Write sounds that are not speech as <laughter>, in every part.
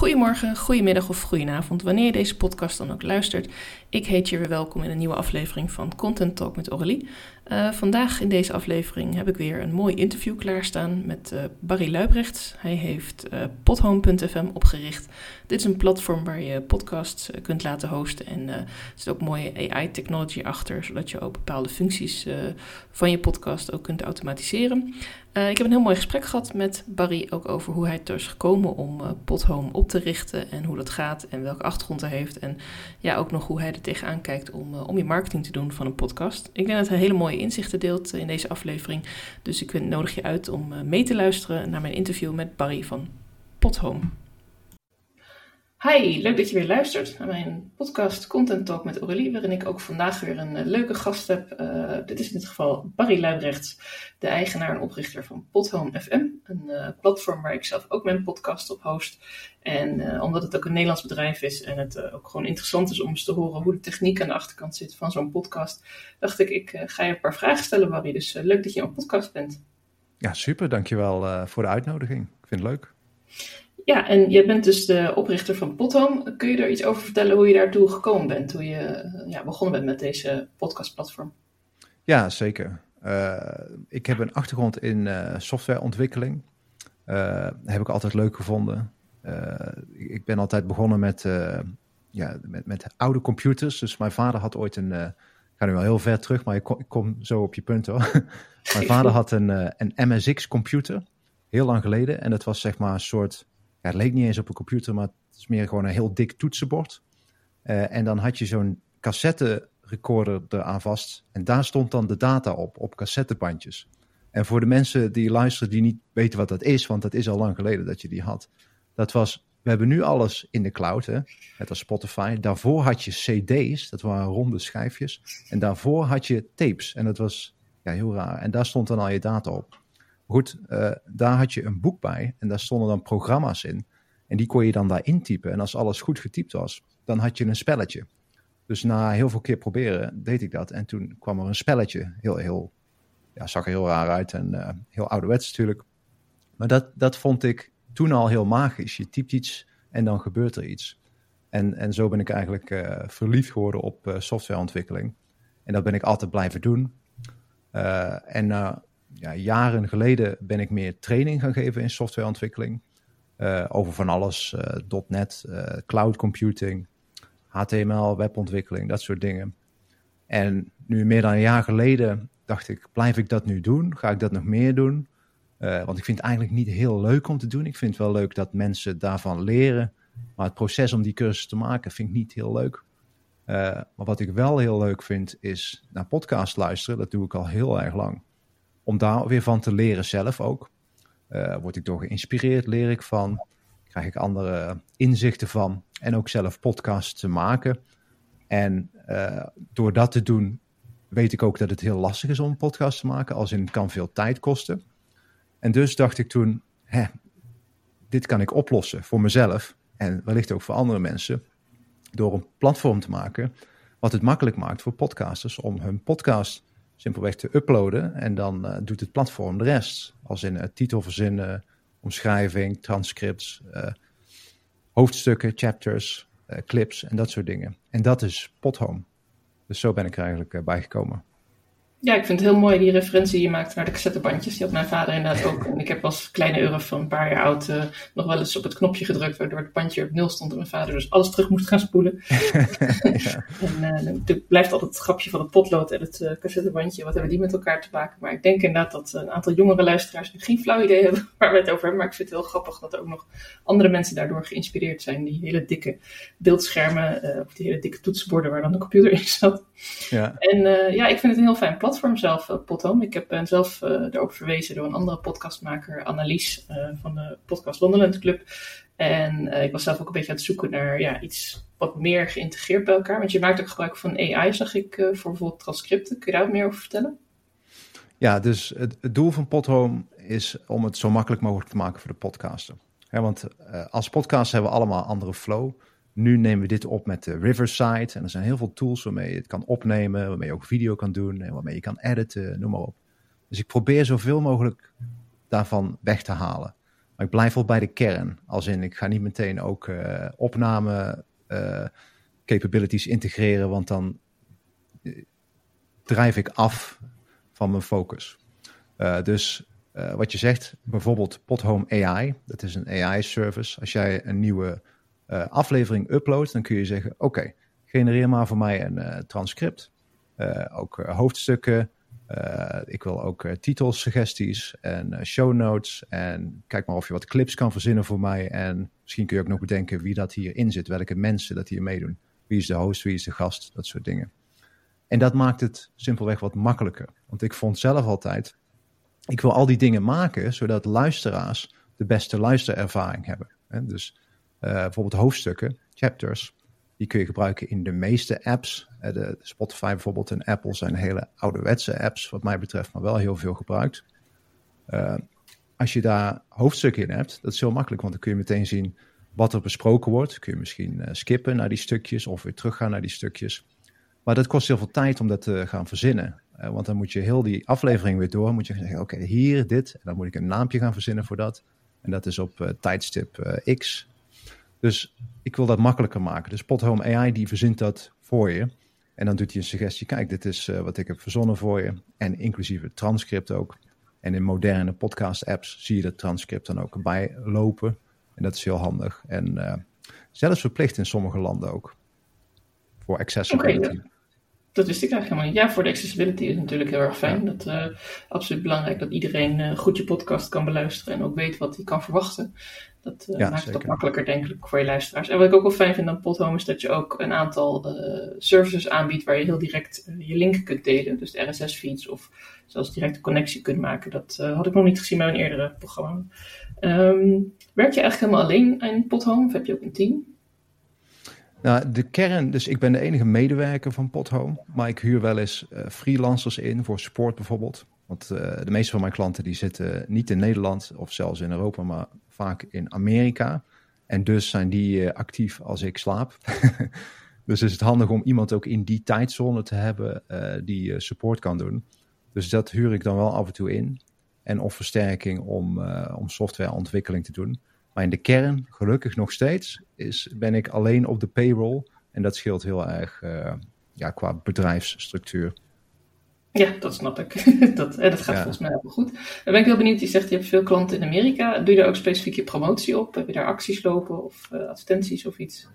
Goedemorgen, goedemiddag of goedenavond, wanneer je deze podcast dan ook luistert. Ik heet je weer welkom in een nieuwe aflevering van Content Talk met Aurélie. Uh, vandaag in deze aflevering heb ik weer een mooi interview klaarstaan met uh, Barry Luibrechts. Hij heeft uh, Podhome.fm opgericht. Dit is een platform waar je podcasts kunt laten hosten en er zit ook mooie AI-technology achter, zodat je ook bepaalde functies van je podcast ook kunt automatiseren. Ik heb een heel mooi gesprek gehad met Barry ook over hoe hij er is gekomen om Podhome op te richten en hoe dat gaat en welke achtergrond hij heeft en ja, ook nog hoe hij er tegenaan kijkt om, om je marketing te doen van een podcast. Ik denk dat hij hele mooie inzichten deelt in deze aflevering. Dus ik nodig je uit om eh, mee te luisteren naar mijn interview met Barry van Pothome. Hi, leuk dat je weer luistert naar mijn podcast Content Talk met Aurélie, waarin ik ook vandaag weer een eh, leuke gast heb. Uh, dit is in dit geval Barry Luibrechts, de eigenaar en oprichter van Pothome FM, een uh, platform waar ik zelf ook mijn podcast op host. En omdat het ook een Nederlands bedrijf is en het ook gewoon interessant is om eens te horen hoe de techniek aan de achterkant zit van zo'n podcast, dacht ik, ik ga je een paar vragen stellen, Barry. Dus leuk dat je op podcast bent. Ja, super. Dankjewel voor de uitnodiging. Ik vind het leuk. Ja, en je bent dus de oprichter van Pothome. Kun je er iets over vertellen hoe je daartoe gekomen bent? Hoe je ja, begonnen bent met deze podcastplatform? Ja, zeker. Uh, ik heb een achtergrond in uh, softwareontwikkeling. Uh, heb ik altijd leuk gevonden. ik ben altijd begonnen met, ja, met, met oude computers. Dus mijn vader had ooit een. ik ga nu wel heel ver terug, maar ik kom, ik kom zo op je punt hoor. <laughs> mijn vader had een, een MSX-computer. Heel lang geleden. En dat was zeg maar een soort ja, het leek niet eens op een computer, maar het is meer gewoon een heel dik toetsenbord. Uh, en dan had je zo'n cassette recorder eraan vast. En daar stond dan de data op, op cassettebandjes. En voor de mensen die luisteren die niet weten wat dat is, want dat is al lang geleden dat je die had. Dat was, we hebben nu alles in de cloud, hè, net als Spotify. Daarvoor had je cd's, dat waren ronde schijfjes. En daarvoor had je tapes. En dat was ja, heel raar. En daar stond dan al je data op. Goed, uh, daar had je een boek bij en daar stonden dan programma's in. En die kon je dan daar intypen. En als alles goed getypt was, dan had je een spelletje. Dus na heel veel keer proberen deed ik dat. En toen kwam er een spelletje. Heel, heel, ja, zag er heel raar uit en uh, heel ouderwets natuurlijk. Maar dat, dat vond ik toen al heel magisch. Je typt iets en dan gebeurt er iets. En, en zo ben ik eigenlijk uh, verliefd geworden op softwareontwikkeling. En dat ben ik altijd blijven doen. en ja, jaren geleden ben ik meer training gaan geven in softwareontwikkeling. Uh, over van alles, uh, .NET, uh, cloud computing, HTML, webontwikkeling, dat soort dingen. En nu meer dan een jaar geleden dacht ik, blijf ik dat nu doen? Ga ik dat nog meer doen? want ik vind het eigenlijk niet heel leuk om te doen. Ik vind het wel leuk dat mensen daarvan leren. Maar het proces om die cursus te maken vind ik niet heel leuk. maar wat ik wel heel leuk vind is naar podcast luisteren. Dat doe ik al heel erg lang om daar weer van te leren zelf ook. Uh, word ik door geïnspireerd, leer ik van, krijg ik andere inzichten van en ook zelf podcasts te maken. En uh, door dat te doen, weet ik ook dat het heel lastig is om een podcast te maken, als in het kan veel tijd kosten. En dus dacht ik toen, hè, dit kan ik oplossen voor mezelf en wellicht ook voor andere mensen, door een platform te maken wat het makkelijk maakt voor podcasters om hun podcast simpelweg te uploaden. En dan uh, doet het platform de rest. Als in uh, titel verzinnen, omschrijving, transcripts, uh, hoofdstukken, chapters, clips en dat soort dingen. En dat is Pothome. Dus zo ben ik er eigenlijk bij gekomen. Ja, ik vind het heel mooi die referentie die je maakt naar de cassettebandjes. Die had mijn vader inderdaad ook. En ik heb als kleine euro van een paar jaar oud uh, nog wel eens op het knopje gedrukt, waardoor het bandje op nul stond en mijn vader dus alles terug moest gaan spoelen. <laughs> ja. En uh, blijft altijd het grapje van het potlood en het uh, cassettebandje. Wat hebben die met elkaar te maken? Maar ik denk inderdaad dat een aantal jongere luisteraars nu geen flauw idee <laughs> hebben waar we het over hebben. Maar ik vind het heel grappig dat er ook nog andere mensen daardoor geïnspireerd zijn. Die hele dikke beeldschermen of die hele dikke toetsenborden waar dan de computer in zat. Ja. En ja, ik vind het een heel fijn platform zelf, uh, Potom. Ik ben zelf uh, erop verwezen door een andere podcastmaker, Annelies, van de podcast Wonderland Club. En ik was zelf ook een beetje aan het zoeken naar ja, iets wat meer geïntegreerd bij elkaar. Want je maakt ook gebruik van AI, zag ik, voor bijvoorbeeld transcripten. Kun je daar wat meer over vertellen? Ja, dus het, het doel van Pothome is om het zo makkelijk mogelijk te maken voor de podcaster. want als podcast hebben we allemaal andere flow. Nu nemen we dit op met de Riverside. En er zijn heel veel tools waarmee je het kan opnemen, waarmee je ook video kan doen en waarmee je kan editen, noem maar op. Dus ik probeer zoveel mogelijk daarvan weg te halen. Maar ik blijf wel bij de kern. Als in, ik ga niet meteen ook uh, opname uh, capabilities integreren, want dan drijf ik af van mijn focus. dus wat je zegt, bijvoorbeeld Podhome AI, dat is een AI-service. Als jij een nieuwe aflevering uploadt, dan kun je zeggen: Oké, genereer maar voor mij een transcript. ook hoofdstukken, ik wil ook titelsuggesties en show notes. En kijk maar of je wat clips kan verzinnen voor mij. En misschien kun je ook nog bedenken wie dat hierin zit. Welke mensen dat hier meedoen. Wie is de host, wie is de gast, dat soort dingen. En dat maakt het simpelweg wat makkelijker. Want ik vond zelf altijd, ik wil al die dingen maken zodat luisteraars de beste luisterervaring hebben. Dus bijvoorbeeld hoofdstukken, chapters, die kun je gebruiken in de meeste apps. Eh, de Spotify bijvoorbeeld en Apple zijn hele ouderwetse apps, wat mij betreft, maar wel heel veel gebruikt. Uh, als je daar hoofdstukken in hebt, dat is heel makkelijk, want dan kun je meteen zien wat er besproken wordt. Kun je misschien skippen naar die stukjes of weer teruggaan naar die stukjes. Maar dat kost heel veel tijd om dat te gaan verzinnen. Want dan moet je heel die aflevering weer door. Moet je zeggen, oké, hier, dit. En dan moet ik een naampje gaan verzinnen voor dat. En dat is op tijdstip X. Dus ik wil dat makkelijker maken. Dus Pothome AI die verzint dat voor je. En dan doet hij een suggestie. Kijk, dit is uh, wat ik heb verzonnen voor je. En inclusief het transcript ook. En in moderne podcast apps zie je dat transcript dan ook erbij lopen. En dat is heel handig. En uh, zelfs verplicht in sommige landen ook. Voor accessibility. Dat wist ik eigenlijk helemaal niet. Ja, voor de accessibility is het natuurlijk heel erg fijn. Dat is uh, absoluut belangrijk dat iedereen uh, goed je podcast kan beluisteren en ook weet wat hij kan verwachten. Dat uh, maakt het ook makkelijker, denk ik, voor je luisteraars. En wat ik ook wel fijn vind aan Podhome is dat je ook een aantal services aanbiedt waar je heel direct je link kunt delen. Dus de RSS-feeds of zelfs direct een connectie kunt maken. Dat had ik nog niet gezien bij een eerdere programma. Um, werk je eigenlijk helemaal alleen in Podhome of heb je ook een team? Nou, de kern, dus ik ben de enige medewerker van Pothome, maar ik huur wel eens uh, freelancers in voor support bijvoorbeeld. Want uh, de meeste van mijn klanten die zitten niet in Nederland of zelfs in Europa, maar vaak in Amerika. En dus zijn die uh, actief als ik slaap. <laughs> dus is het handig om iemand ook in die tijdzone te hebben die support kan doen. Dus dat huur ik dan wel af en toe in. En of versterking om, om softwareontwikkeling te doen. Maar in de kern, gelukkig nog steeds, is, ben ik alleen op de payroll. En dat scheelt heel erg uh, ja, qua bedrijfsstructuur. Ja, dat snap ik. <laughs> dat, dat gaat volgens mij heel goed. Dan ben ik heel benieuwd. Je zegt je hebt veel klanten in Amerika. Doe je daar ook specifiek je promotie op? Heb je daar acties lopen of uh, advertenties of iets?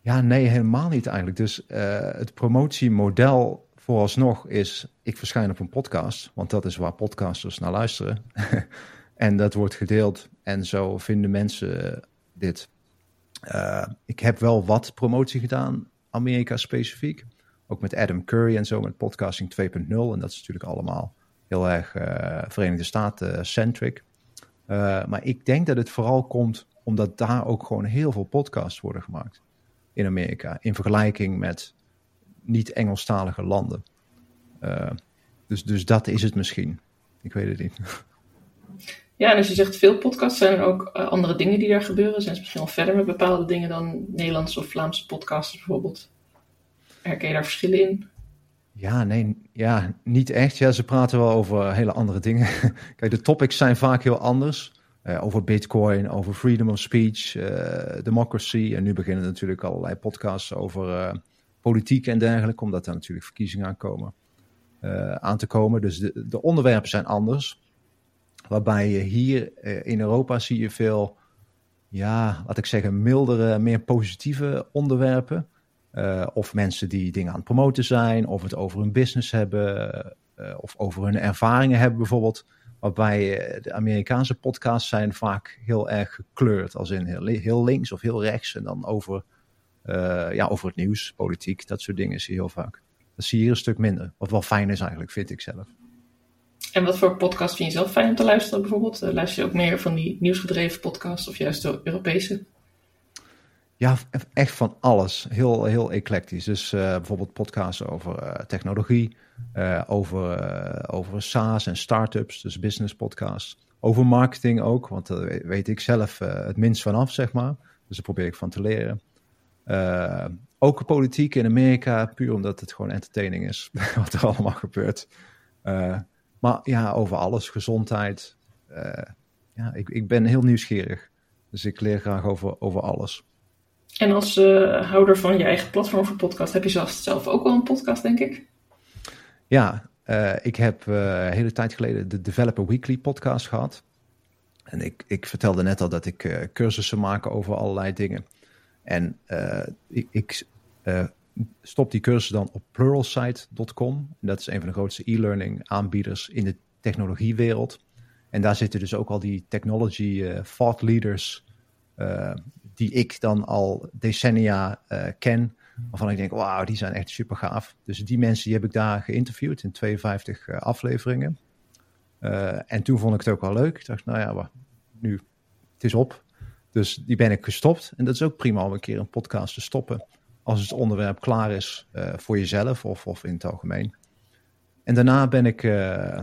Ja, nee, helemaal niet eigenlijk. Dus uh, het promotiemodel vooralsnog is... ik verschijn op een podcast, want dat is waar podcasters naar luisteren. <laughs> En dat wordt gedeeld en zo vinden mensen dit. Uh, ik heb wel wat promotie gedaan, Amerika specifiek. Ook met Adam Curry en zo, met podcasting 2.0. En dat is natuurlijk allemaal heel erg uh, Verenigde Staten-centric. Uh, maar ik denk dat het vooral komt omdat daar ook gewoon heel veel podcasts worden gemaakt in Amerika. In vergelijking met niet-Engelstalige landen. dus, dus dat is het misschien. Ik weet het niet. <laughs> Ja, en als je zegt veel podcasts, zijn er ook uh, andere dingen die daar gebeuren? Zijn ze misschien wel verder met bepaalde dingen dan Nederlandse of Vlaamse podcasters bijvoorbeeld? Herken je daar verschillen in? Ja, nee, ja, niet echt. Ja, ze praten wel over hele andere dingen. <laughs> Kijk, de topics zijn vaak heel anders. Uh, over bitcoin, over freedom of speech, uh, democracy. En nu beginnen natuurlijk allerlei podcasts over politiek en dergelijke, omdat er natuurlijk verkiezingen aankomen, aan te komen. Dus de, de onderwerpen zijn anders. Waarbij je hier eh, in Europa zie je veel, ja, laat ik zeggen, mildere, meer positieve onderwerpen. Uh, of mensen die dingen aan het promoten zijn, of het over hun business hebben, uh, of over hun ervaringen hebben bijvoorbeeld. Waarbij de Amerikaanse podcasts zijn vaak heel erg gekleurd, als in heel, heel links of heel rechts. En dan over, ja, over het nieuws, politiek, dat soort dingen zie je heel vaak. Dat zie je hier een stuk minder. Wat wel fijn is eigenlijk, vind ik zelf. En wat voor podcast vind je zelf fijn om te luisteren bijvoorbeeld? Eh, luister je ook meer van die nieuwsgedreven podcasts of juist de Europese? Ja, echt van alles. Heel, heel eclectisch. Dus uh, bijvoorbeeld podcasts over uh, technologie, over, over SaaS en startups, dus business podcasts. Over marketing ook, want daar weet ik zelf het minst vanaf, zeg maar. Dus daar probeer ik van te leren. ook politiek in Amerika, puur omdat het gewoon entertaining is, <laughs> wat er allemaal gebeurt. Maar ja, over alles. Gezondheid. Uh, ja, ik, ik ben heel nieuwsgierig. Dus ik leer graag over, over alles. En als uh, houder van je eigen platform voor podcast, heb je zelf, zelf ook wel een podcast, denk ik? Ja, uh, ik heb een hele tijd geleden de Developer Weekly podcast gehad. En ik, ik vertelde net al dat ik cursussen maak over allerlei dingen. En ik, ik stop die cursus dan op pluralsight.com. Dat is een van de grootste e-learning aanbieders in de technologiewereld. En daar zitten dus ook al die technology thought leaders die ik dan al decennia uh, ken. Waarvan ik denk, wauw, die zijn echt super gaaf. Dus die mensen die heb ik daar geïnterviewd in 52 uh, eh, afleveringen. En toen vond ik het ook wel leuk. Ik dacht, nou ja, nu, het is op. Dus die ben ik gestopt. En dat is ook prima om een keer een podcast te stoppen. Als het onderwerp klaar is voor jezelf of, of in het algemeen. En daarna ben ik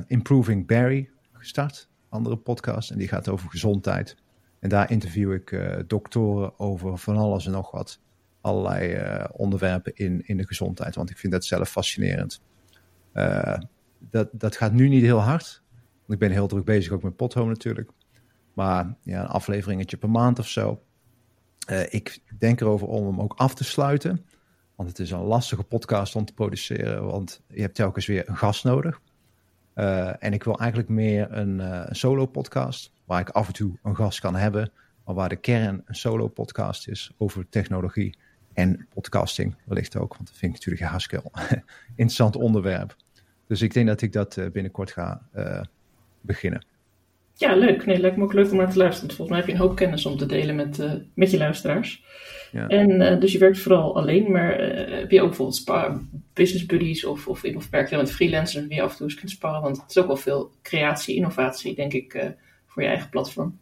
Improving Barry gestart. Andere podcast. En die gaat over gezondheid. En daar interview ik uh, doktoren over van alles en nog wat. Allerlei onderwerpen in, in de gezondheid, want ik vind dat zelf fascinerend. Dat, dat gaat nu niet heel hard. Want ik ben heel druk bezig ook met Pothome natuurlijk. Maar ja, een afleveringetje per maand of zo. Ik denk erover om hem ook af te sluiten. Want het is een lastige podcast om te produceren, want je hebt telkens weer een gast nodig. en ik wil eigenlijk meer een, een solo podcast waar ik af en toe een gast kan hebben, maar waar de kern een solo podcast is over technologie en podcasting wellicht ook, want dat vind ik natuurlijk een <laughs> interessant onderwerp. Dus ik denk dat ik dat eh, binnenkort ga beginnen. Ja, leuk. Nee, lijkt me ook leuk om naar te luisteren. Volgens mij heb je een hoop kennis om te delen met, uh, met je luisteraars. Ja. En dus je werkt vooral alleen, maar heb je ook bijvoorbeeld spar business buddies of, of, of werk je met freelancers die je af en toe eens kunt sparren? Want het is ook wel veel creatie, innovatie, denk ik, voor je eigen platform.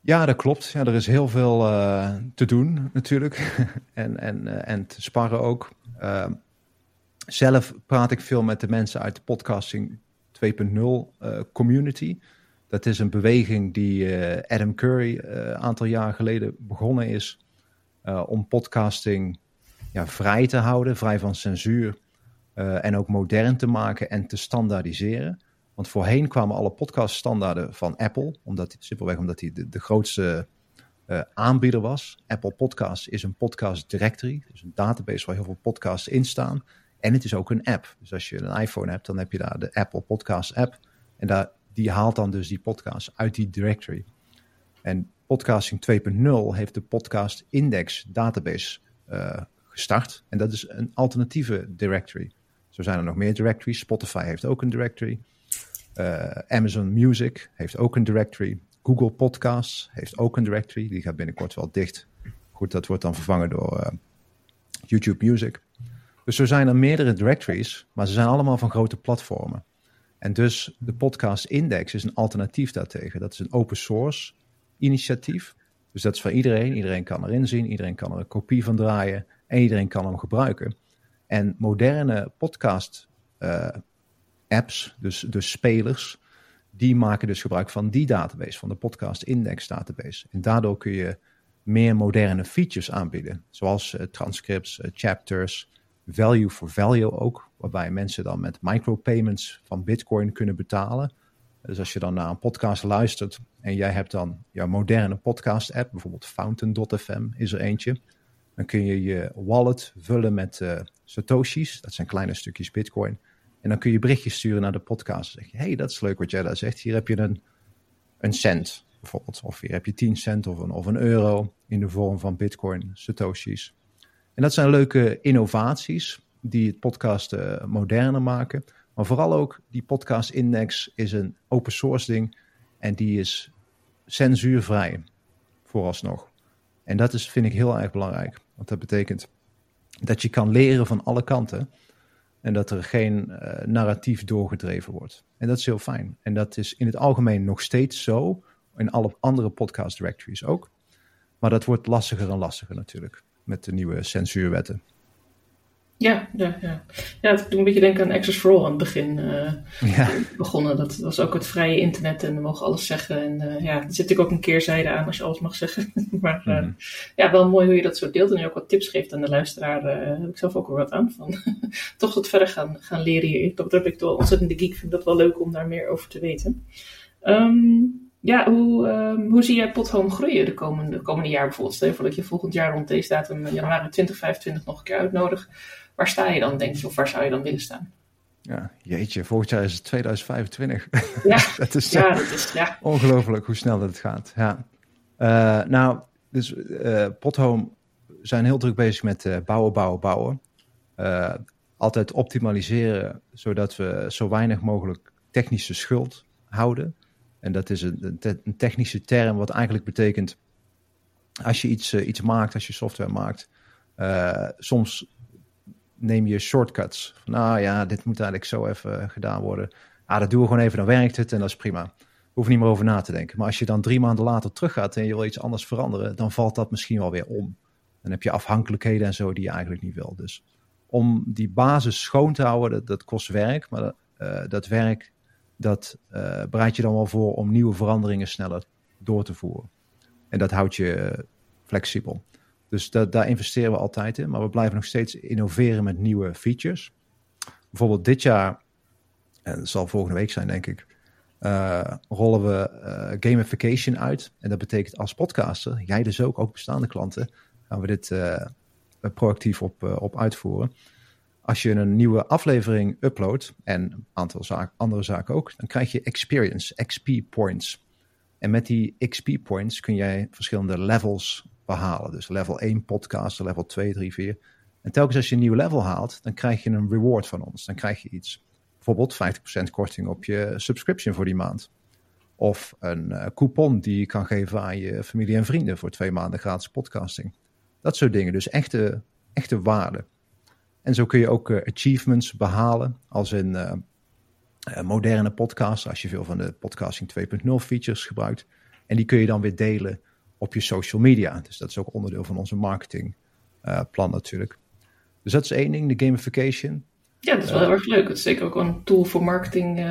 Ja, dat klopt. Ja, er is heel veel te doen natuurlijk. <laughs> en, en, en te sparren ook. Uh, zelf praat ik veel met de mensen uit de podcasting 2.0 community. Dat is een beweging die Adam Curry een aantal jaar geleden begonnen is. om podcasting ja, vrij te houden, vrij van censuur. en ook modern te maken en te standaardiseren. Want voorheen kwamen alle podcaststandaarden van Apple, omdat, simpelweg omdat hij de, grootste aanbieder was. Apple Podcasts is een podcast directory, dus een database waar heel veel podcasts in staan. En het is ook een app. Dus als je een iPhone hebt, dan heb je daar de Apple Podcast app. En daar, die haalt dan dus die podcasts uit die directory. En Podcasting 2.0 heeft de Podcast Index database uh, gestart. En dat is een alternatieve directory. Zo zijn er nog meer directories. Spotify heeft ook een directory. Uh, Amazon Music heeft ook een directory. Google Podcasts heeft ook een directory. Die gaat binnenkort wel dicht. Goed, dat wordt dan vervangen door uh, YouTube Music. Dus er zijn er meerdere directories, maar ze zijn allemaal van grote platformen. En dus de Podcast Index is een alternatief daartegen. Dat is een open source initiatief. Dus dat is voor iedereen. Iedereen kan erin zien, iedereen kan er een kopie van draaien en iedereen kan hem gebruiken. En moderne podcast uh, apps, dus, dus spelers, die maken dus gebruik van die database, van de podcast index database. En daardoor kun je meer moderne features aanbieden, zoals uh, transcripts, uh, chapters, value for value ook, waarbij mensen dan met micropayments van Bitcoin kunnen betalen. Dus als je dan naar een podcast luistert en jij hebt dan jouw moderne podcast app, bijvoorbeeld Fountain.fm is er eentje, dan kun je je wallet vullen met uh, satoshis, dat zijn kleine stukjes Bitcoin. En dan kun je berichtjes sturen naar de podcast. Zeg je, hey, dat is leuk wat jij daar zegt. Hier heb je een, een cent bijvoorbeeld. Of hier heb je 10 cent of een, of een euro in de vorm van bitcoin, satoshis. En dat zijn leuke innovaties die het podcast uh, moderner maken. Maar vooral ook die podcast index is een open source ding. En die is censuurvrij, vooralsnog. En dat is, vind ik heel erg belangrijk. Want dat betekent dat je kan leren van alle kanten. En dat er geen uh, narratief doorgedreven wordt. En dat is heel fijn. En dat is in het algemeen nog steeds zo. In alle andere podcast directories ook. Maar dat wordt lastiger en lastiger natuurlijk. Met de nieuwe censuurwetten. Ja, ja, ja. ja, het doet een beetje denken aan Access for All aan het begin uh, ja. begonnen. Dat was ook het vrije internet en we mogen alles zeggen. En uh, ja, er zit natuurlijk ook een keerzijde aan als je alles mag zeggen. <laughs> maar uh, mm. ja, wel mooi hoe je dat zo deelt en je ook wat tips geeft aan de luisteraar. Daar heb ik zelf ook wel wat aan van. <laughs> toch wat verder gaan, gaan leren hier. Dat heb ik toch ontzettend de geek, vind dat wel leuk om daar meer over te weten. Um, Ja, hoe, ehm, hoe zie jij Pothome groeien de komende, komende jaar bijvoorbeeld? Stel je voor dat je volgend jaar rond deze datum, januari 2025, nog een keer uitnodigt. Waar sta je dan, denk je, of waar zou je dan willen staan? Ja, jeetje, volgend jaar is het 2025. Ja, <laughs> dat is, ja, dat is ja. ongelooflijk hoe snel dat het gaat. Ja. Uh, nou, dus uh, Pothome zijn heel druk bezig met uh, bouwen, bouwen, bouwen. altijd optimaliseren, zodat we zo weinig mogelijk technische schuld houden. En dat is een, een technische term wat eigenlijk betekent, als je iets, iets maakt, als je software maakt, soms neem je shortcuts. Nou ja, dit moet eigenlijk zo even gedaan worden. Ah, dat doen we gewoon even, dan werkt het en dat is prima. Hoef niet meer over na te denken. Maar als je dan drie maanden later teruggaat en je wil iets anders veranderen, dan valt dat misschien wel weer om. Dan heb je afhankelijkheden en zo die je eigenlijk niet wil. Dus om die basis schoon te houden, dat, kost werk. Maar uh, dat werk, dat uh, bereid je dan wel voor om nieuwe veranderingen sneller door te voeren. En dat houdt je flexibel. Dus dat, daar investeren we altijd in. Maar we blijven nog steeds innoveren met nieuwe features. Bijvoorbeeld dit jaar, en zal volgende week zijn denk ik, uh, rollen we uh, gamification uit. En dat betekent als podcaster, jij dus ook, ook bestaande klanten, gaan we dit proactief op, op uitvoeren. Als je een nieuwe aflevering uploadt, en een aantal andere zaken ook, dan krijg je experience, XP points. En met die XP points kun jij verschillende levels behalen. Dus level 1 podcast, level 2, 3, 4. En telkens als je een nieuw level haalt, dan krijg je een reward van ons. Dan krijg je iets. Bijvoorbeeld 50% korting op je subscription voor die maand. Of een uh, coupon die je kan geven aan je familie en vrienden voor twee maanden gratis podcasting. Dat soort dingen. Dus echte, echte waarde. En zo kun je ook uh, achievements behalen. Als in uh, moderne podcasts. Als je veel van de podcasting 2.0 features gebruikt. En die kun je dan weer delen op je social media. Dus dat is ook onderdeel van onze marketingplan natuurlijk. Dus dat is één ding, de gamification. Ja, dat is wel heel erg leuk. Het is zeker ook een tool voor marketing uh,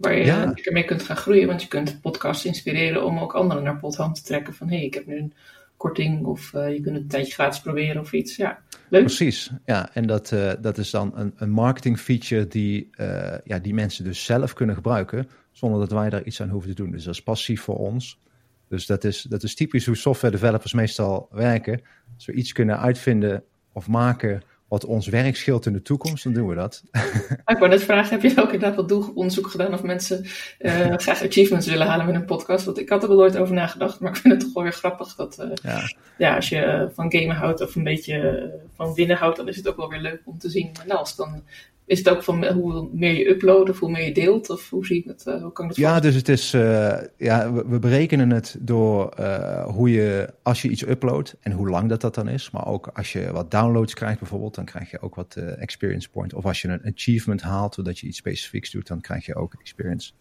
waar je ja. mee kunt gaan groeien. Want je kunt podcasts inspireren om ook anderen naar Pothand te trekken. Van hé, hey, ik heb nu een korting of uh, je kunt het een tijdje gratis proberen of iets. Ja. Precies, ja. En dat, uh, dat is dan een, een marketing feature die, ja, die mensen dus zelf kunnen gebruiken. Zonder dat wij daar iets aan hoeven te doen. Dus dat is passief voor ons. Dus dat is, dat is typisch hoe software developers meestal werken. We iets kunnen uitvinden of maken wat ons werk scheelt in de toekomst, dan doen we dat. <laughs> Ik wou net vragen, heb je ook inderdaad wat doelonderzoek gedaan of mensen uh, <laughs> graag achievements willen halen met een podcast? Want ik had er wel nooit over nagedacht, maar ik vind het toch wel weer grappig dat uh, ja. ja. als je uh, van gamen houdt of een beetje van winnen houdt, dan is het ook wel weer leuk om te zien. Maar nou, als dan is het ook van hoe meer je uploadt of hoe meer je deelt? Of hoe zie ik het? Uh, hoe kan dat ja, dus het is, uh, ja, we, we, berekenen het door uh, hoe je, als je iets uploadt en hoe lang dat dat dan is. Maar ook als je wat downloads krijgt bijvoorbeeld, dan krijg je ook wat experience point. Of als je een achievement haalt, zodat je iets specifieks doet, dan krijg je ook experience.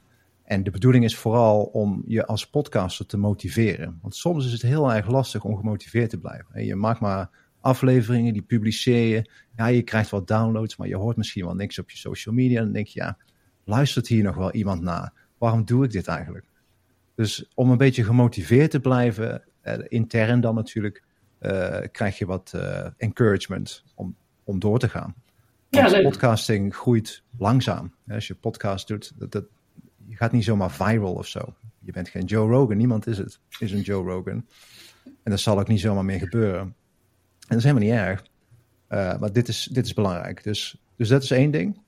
En de bedoeling is vooral om je als podcaster te motiveren. Want soms is het heel erg lastig om gemotiveerd te blijven. Je maakt maar afleveringen, die publiceer je. Ja, je krijgt wat downloads, maar je hoort misschien wel niks op je social media. En dan denk je, ja, luistert hier nog wel iemand naar? Waarom doe ik dit eigenlijk? Dus om een beetje gemotiveerd te blijven, eh, intern dan natuurlijk, uh, krijg je wat uh, encouragement om, om door te gaan. Want ja, podcasting groeit langzaam. Als je podcast doet, dat, dat, je gaat niet zomaar viral of zo. Je bent geen Joe Rogan, niemand is het, is een Joe Rogan. En dat zal ook niet zomaar meer gebeuren dat is helemaal niet erg. Uh, maar dit is, dit is belangrijk. Dus, dus dat is één ding.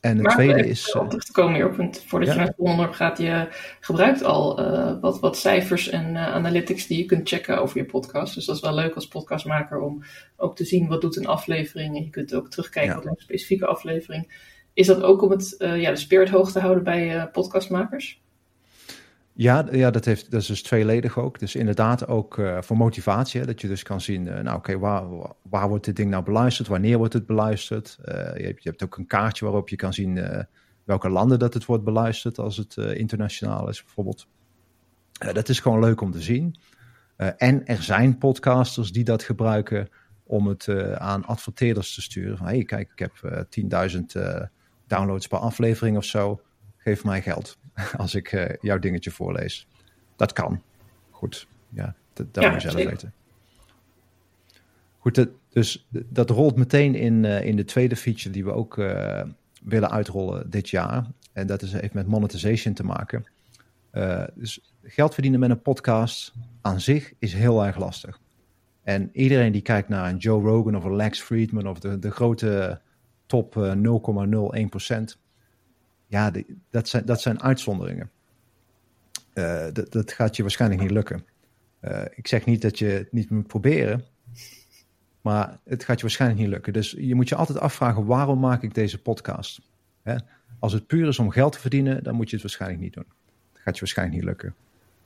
En het tweede is. Om terug te komen hierop, want voordat je naar het onderwerp gaat, je gebruikt al uh, wat, wat cijfers en uh, analytics die je kunt checken over je podcast. Dus dat is wel leuk als podcastmaker om ook te zien wat doet een aflevering. En je kunt ook terugkijken ja. op een specifieke aflevering. Is dat ook om het, ja, de spirit hoog te houden bij podcastmakers? Ja, ja dat, heeft, dat is dus tweeledig ook. Dus inderdaad ook uh, voor motivatie. Dat je dus kan zien, uh, nou oké, waar, waar wordt dit ding nou beluisterd? Wanneer wordt het beluisterd? Uh, je, hebt, je hebt ook een kaartje waarop je kan zien welke landen dat het wordt beluisterd als het internationaal is bijvoorbeeld. dat is gewoon leuk om te zien. en er zijn podcasters die dat gebruiken om het aan adverteerders te sturen. Van hey, kijk, ik heb 10.000 downloads per aflevering of zo. Geef mij geld. <laughs> als ik uh, jouw dingetje voorlees. Dat kan. Goed, ja, dat, dat ja, moet je zelf weten. Goed, dat, dus dat rolt meteen in, uh, in de tweede feature die we ook uh, willen uitrollen dit jaar. En dat is, heeft met monetization te maken. dus geld verdienen met een podcast aan zich is heel erg lastig. En iedereen die kijkt naar een Joe Rogan of een Lex Friedman of de, de grote top 0,01%, ja, dat, zijn, dat zijn uitzonderingen. dat, dat gaat je waarschijnlijk niet lukken. ik zeg niet dat je het niet moet proberen, maar het gaat je waarschijnlijk niet lukken. Dus je moet je altijd afvragen, waarom maak ik deze podcast? Hè? Als het puur is om geld te verdienen, dan moet je het waarschijnlijk niet doen. Dat gaat je waarschijnlijk niet lukken.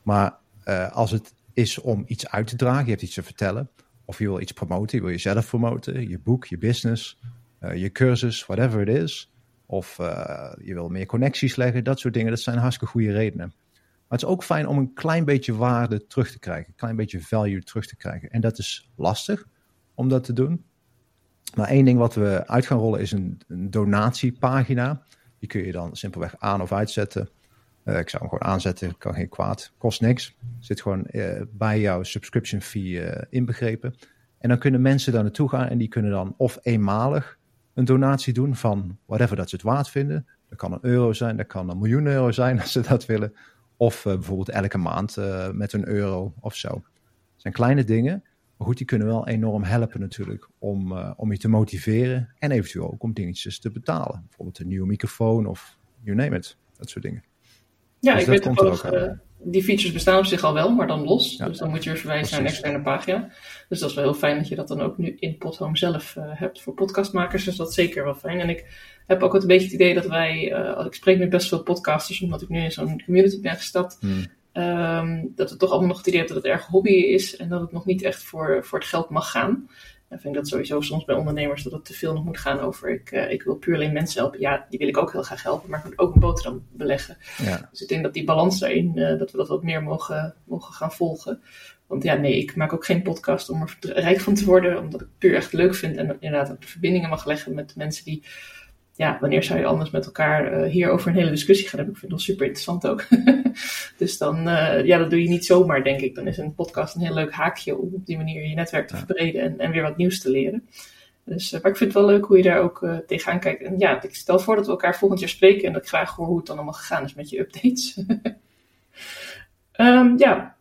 Maar uh, als het is om iets uit te dragen, je hebt iets te vertellen, of je wil iets promoten, je wil jezelf promoten, je boek, je business, je cursus, whatever it is, of uh, je wil meer connecties leggen, dat soort dingen, dat zijn hartstikke goede redenen. Maar het is ook fijn om een klein beetje waarde terug te krijgen, een klein beetje value terug te krijgen. En dat is lastig, om dat te doen. Maar één ding wat we uit gaan rollen is een, donatiepagina. Die kun je dan simpelweg aan of uitzetten. Uh, ik zou hem gewoon aanzetten, kan geen kwaad, kost niks. Zit gewoon uh, bij jouw subscription fee inbegrepen. En dan kunnen mensen daar naartoe gaan en die kunnen dan of eenmalig een donatie doen van whatever dat ze het waard vinden. Dat kan een euro zijn, dat kan een miljoen euro zijn <laughs> als ze dat willen. Of bijvoorbeeld elke maand met een euro of zo. Dat zijn kleine dingen. Maar goed, die kunnen wel enorm helpen natuurlijk om, uh, om je te motiveren en eventueel ook om dingetjes te betalen. Bijvoorbeeld een nieuwe microfoon of you name it, dat soort dingen. Ja, dus ik weet ook, uh, die features bestaan op zich al wel, maar dan los. dus dan moet je weer verwijzen naar een externe pagina. Dus dat is wel heel fijn dat je dat dan ook nu in Podhome zelf uh, hebt voor podcastmakers. Dus dat is zeker wel fijn. En ik heb ook een beetje het idee dat wij, ik spreek met best veel podcasters, omdat ik nu in zo'n community ben gestapt. Hmm. Um, dat we toch allemaal nog het idee hebben dat het erg hobby is en dat het nog niet echt voor, voor het geld mag gaan. Ik vind dat sowieso soms bij ondernemers dat het te veel nog moet gaan over ik, uh, ik wil puur alleen mensen helpen. Ja, die wil ik ook heel graag helpen, maar ik moet ook een boterham beleggen. Ja. Dus ik denk dat die balans daarin, uh, dat we dat wat meer mogen, mogen gaan volgen. Want ja, nee, ik maak ook geen podcast om er rijk van te worden, omdat ik het puur echt leuk vind en inderdaad ook de verbindingen mag leggen met mensen die ja, wanneer zou je anders met elkaar uh, hier over een hele discussie gaan hebben? Ik vind dat super interessant ook. <laughs> dus dan, uh, ja, dat doe je niet zomaar, denk ik. Dan is een podcast een heel leuk haakje om op die manier je netwerk te verbreden en, en weer wat nieuws te leren. Dus, uh, maar ik vind het wel leuk hoe je daar ook tegenaan kijkt. En ja, ik stel voor dat we elkaar volgend jaar spreken en dat ik graag hoor hoe het dan allemaal gegaan is met je updates. um, <laughs> ja,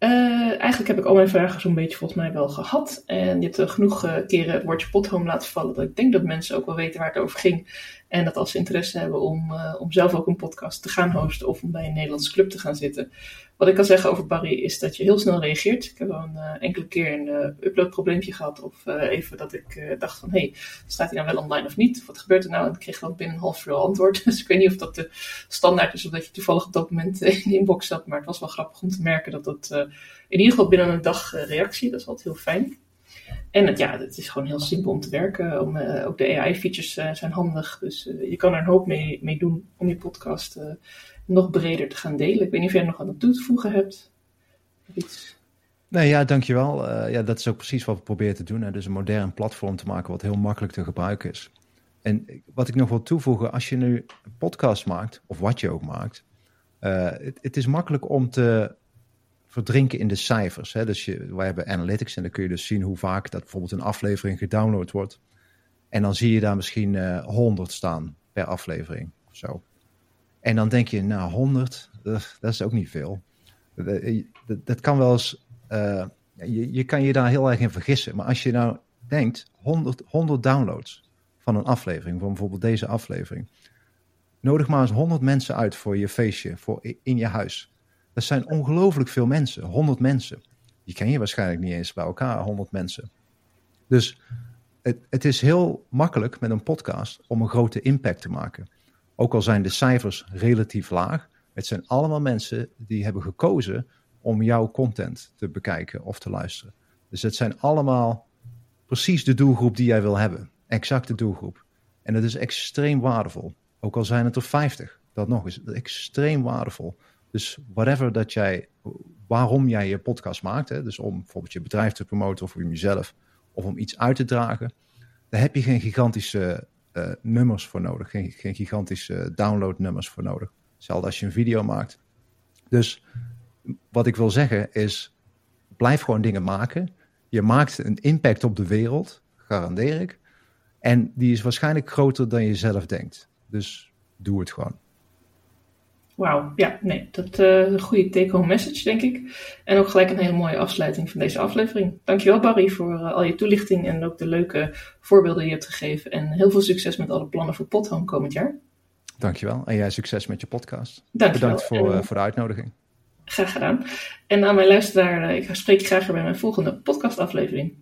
uh, eigenlijk heb ik al mijn vragen zo'n beetje volgens mij wel gehad. En je hebt uh, genoeg uh, keren het woordje pothome laten vallen. Dat ik denk dat mensen ook wel weten waar het over ging. En dat als ze interesse hebben om, om zelf ook een podcast te gaan hosten of om bij een Nederlandse club te gaan zitten. Wat ik kan zeggen over Barry is dat je heel snel reageert. Ik heb wel een enkele keer een uploadprobleempje gehad. Of even dat ik dacht van, hé, hey, staat hij nou wel online of niet? Wat gebeurt er nou? En ik kreeg wel binnen een half uur antwoord. <laughs> Dus ik weet niet of dat de standaard is of dat je toevallig op dat moment <laughs> in de inbox zat. Maar het was wel grappig om te merken dat dat in ieder geval binnen een dag reactie. Dat is altijd heel fijn. En het, ja, het is gewoon heel simpel om te werken. Om, uh, ook de AI-features uh, zijn handig. Dus uh, je kan er een hoop mee, mee doen om je podcast nog breder te gaan delen. Ik weet niet of jij nog aan toe te voegen hebt. Iets. Nee, ja, dankjewel. ja, dat is ook precies wat we proberen te doen. Hè. Dus een modern platform te maken wat heel makkelijk te gebruiken is. En wat ik nog wil toevoegen, als je nu een podcast maakt, of wat je ook maakt, het, het is makkelijk om te verdrinken in de cijfers. Hè? Dus je, wij hebben analytics en dan kun je dus zien hoe vaak dat bijvoorbeeld een aflevering gedownload wordt. En dan zie je daar misschien uh, eh, 100 staan per aflevering of zo. En dan denk je, nou 100, dat is ook niet veel. Dat, dat kan wel eens, uh, je, je kan je daar heel erg in vergissen. Maar als je nou denkt, 100, 100 downloads van een aflevering, van bijvoorbeeld deze aflevering. Nodig maar eens 100 mensen uit voor je feestje, voor in je huis. Dat zijn ongelooflijk veel mensen, 100 mensen. Die ken je waarschijnlijk niet eens bij elkaar, 100 mensen. Dus het, het is heel makkelijk met een podcast om een grote impact te maken. Ook al zijn de cijfers relatief laag, het zijn allemaal mensen die hebben gekozen om jouw content te bekijken of te luisteren. Dus het zijn allemaal precies de doelgroep die jij wil hebben. Exact de doelgroep. En dat is extreem waardevol. Ook al zijn het er 50, dat nog eens. Extreem waardevol. Dus whatever dat jij, waarom jij je podcast maakt, hè, dus om bijvoorbeeld je bedrijf te promoten of om jezelf of om iets uit te dragen, daar heb je geen gigantische nummers voor nodig, geen, geen gigantische downloadnummers voor nodig. Hetzelfde als je een video maakt. Dus wat ik wil zeggen is, blijf gewoon dingen maken. Je maakt een impact op de wereld, garandeer ik. En die is waarschijnlijk groter dan je zelf denkt. Dus doe het gewoon. Wauw, ja, nee, dat uh, een goede take-home message, denk ik. En ook gelijk een hele mooie afsluiting van deze aflevering. Dankjewel, Barry, voor uh, al je toelichting en ook de leuke voorbeelden die je hebt gegeven. En heel veel succes met alle plannen voor Pothome komend jaar. Dankjewel. En jij succes met je podcast. Dankjewel. Bedankt voor, uh, voor de uitnodiging. Graag gedaan. En aan mijn luisteraar, ik spreek je graag weer bij mijn volgende podcastaflevering.